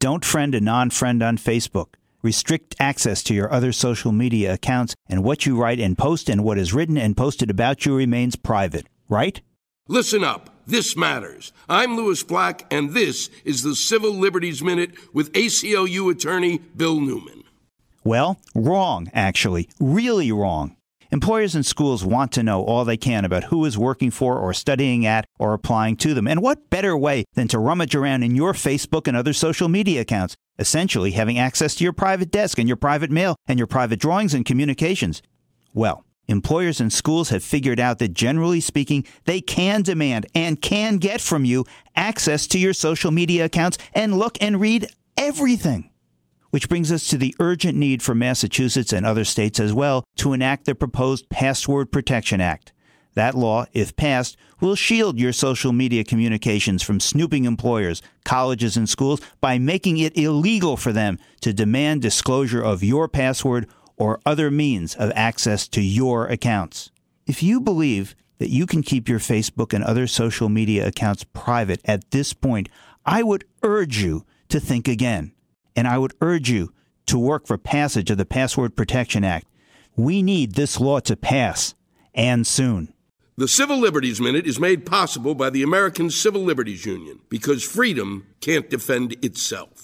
Don't friend a non friend on Facebook. Restrict access to your other social media accounts, and what you write and post and what is written and posted about you remains private, right? Listen up. This matters. I'm Lewis Black, and this is the Civil Liberties Minute with ACLU attorney Bill Newman. Well, wrong, actually. Really wrong. Employers and schools want to know all they can about who is working for or studying at or applying to them. And what better way than to rummage around in your Facebook and other social media accounts, essentially having access to your private desk and your private mail and your private drawings and communications? Well, employers and schools have figured out that generally speaking, they can demand and can get from you access to your social media accounts and look and read everything. Which brings us to the urgent need for Massachusetts and other states as well to enact the proposed Password Protection Act. That law, if passed, will shield your social media communications from snooping employers, colleges, and schools by making it illegal for them to demand disclosure of your password or other means of access to your accounts. If you believe that you can keep your Facebook and other social media accounts private at this point, I would urge you to think again and I would urge you to work for passage of the Password Protection Act. We need this law to pass, and soon. The Civil Liberties Minute is made possible by the American Civil Liberties Union because freedom can't defend itself.